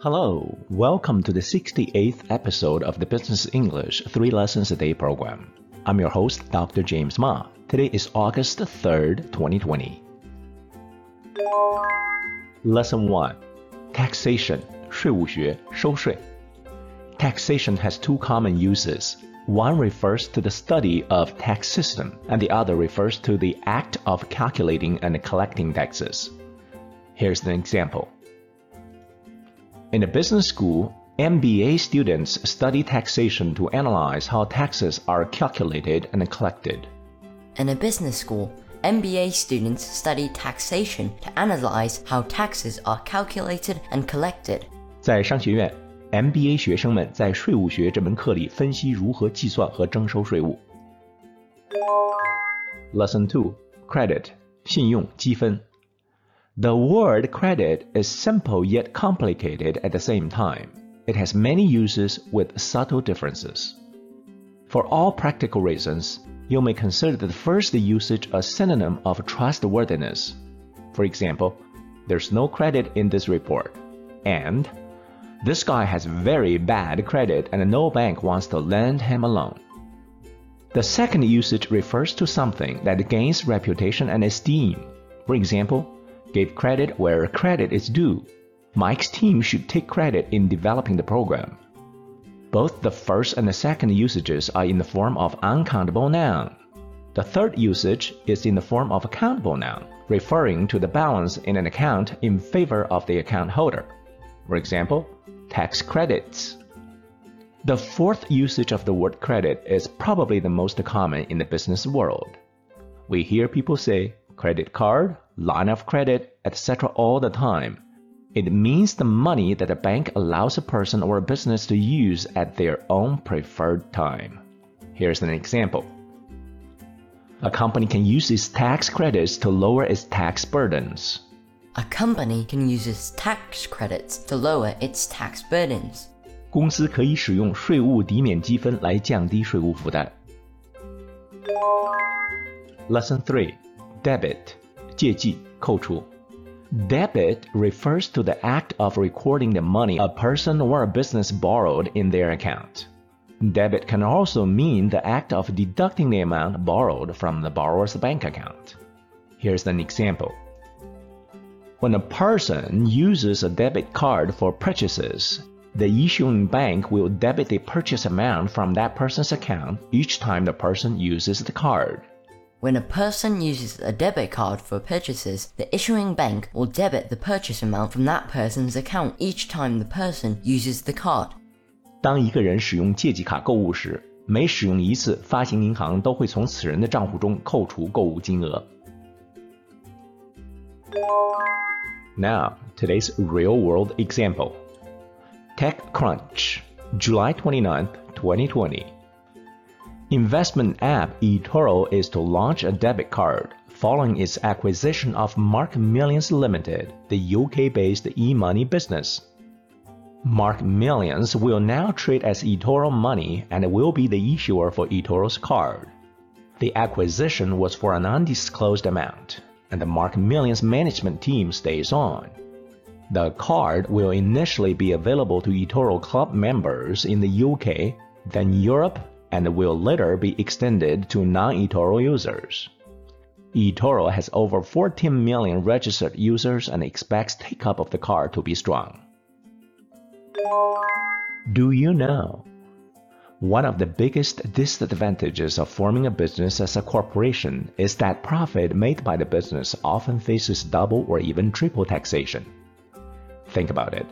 Hello, welcome to the 68th episode of the Business English 3 Lessons a Day program. I'm your host, Dr. James Ma. Today is August 3rd, 2020. Lesson 1 Taxation 税务学收税 Taxation has two common uses. One refers to the study of tax system, and the other refers to the act of calculating and collecting taxes. Here's an example. In a business school, MBA students study taxation to analyze how taxes are calculated and collected. In a business school, MBA students study taxation to analyze how taxes are calculated and collected. 在商学院，MBA 学生们在税务学这门课里分析如何计算和征收税务。Lesson Two: Credit 信用积分。 The word credit is simple yet complicated at the same time. It has many uses with subtle differences. For all practical reasons, you may consider the first usage a synonym of trustworthiness. For example, there's no credit in this report, and this guy has very bad credit and no bank wants to lend him a loan. The second usage refers to something that gains reputation and esteem. For example, gave credit where credit is due. Mike's team should take credit in developing the program. Both the first and the second usages are in the form of uncountable noun. The third usage is in the form of a countable noun, referring to the balance in an account in favor of the account holder. For example, tax credits. The fourth usage of the word credit is probably the most common in the business world. We hear people say credit card, line of credit, etc. all the time. It means the money that a bank allows a person or a business to use at their own preferred time. Here's an example. A company can use its tax credits to lower its tax burdens. A company can use its tax credits to lower its tax burdens. 公司可以使用税务抵免积分来降低税务负担。Lesson 3 Debit 借记扣除。Debit refers to the act of recording the money a person or a business borrowed in their account. Debit can also mean the act of deducting the amount borrowed from the borrower's bank account. Here's an example. When a person uses a debit card for purchases, the issuing bank will debit the purchase amount from that person's account each time the person uses the card. When a person uses a debit card for purchases, the issuing bank will debit the purchase amount from that person's account each time the person uses the card. 当一个人使用借记卡购物时，每使用一次，发行银行都会从此人的账户中扣除购物金额。Now, today's real-world example. TechCrunch, July 29, 2020. Investment app eToro is to launch a debit card following its acquisition of Marq Millions Limited, the UK-based e-money business. Marq Millions will now trade as eToro Money and will be the issuer for eToro's card. The acquisition was for an undisclosed amount, and the Marq Millions management team stays on. The card will initially be available to eToro Club members in the UK, then Europe, and will later be extended to non-eToro users. eToro has over 14 million registered users and expects take-up of the card to be strong. Do you know? One of the biggest disadvantages of forming a business as a corporation is that profit made by the business often faces double or even triple taxation. Think about it.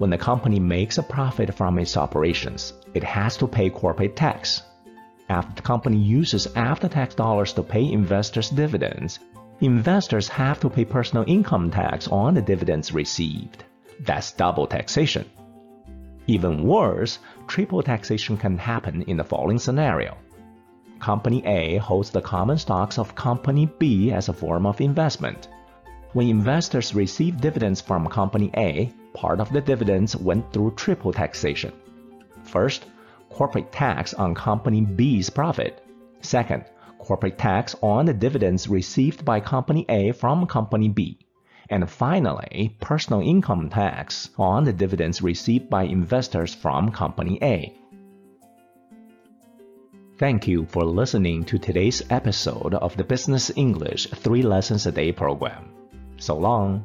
When the company makes a profit from its operations, it has to pay corporate tax. After the company uses after-tax dollars to pay investors dividends, investors have to pay personal income tax on the dividends received. That's double taxation. Even worse, triple taxation can happen in the following scenario. Company A holds the common stocks of Company B as a form of investment. When investors receive dividends from Company A, part of the dividends went through triple taxation. First, corporate tax on Company B's profit. Second, corporate tax on the dividends received by Company A from Company B. And finally, personal income tax on the dividends received by investors from Company A. Thank you for listening to today's episode of the Business English 3 Lessons a Day program. So long.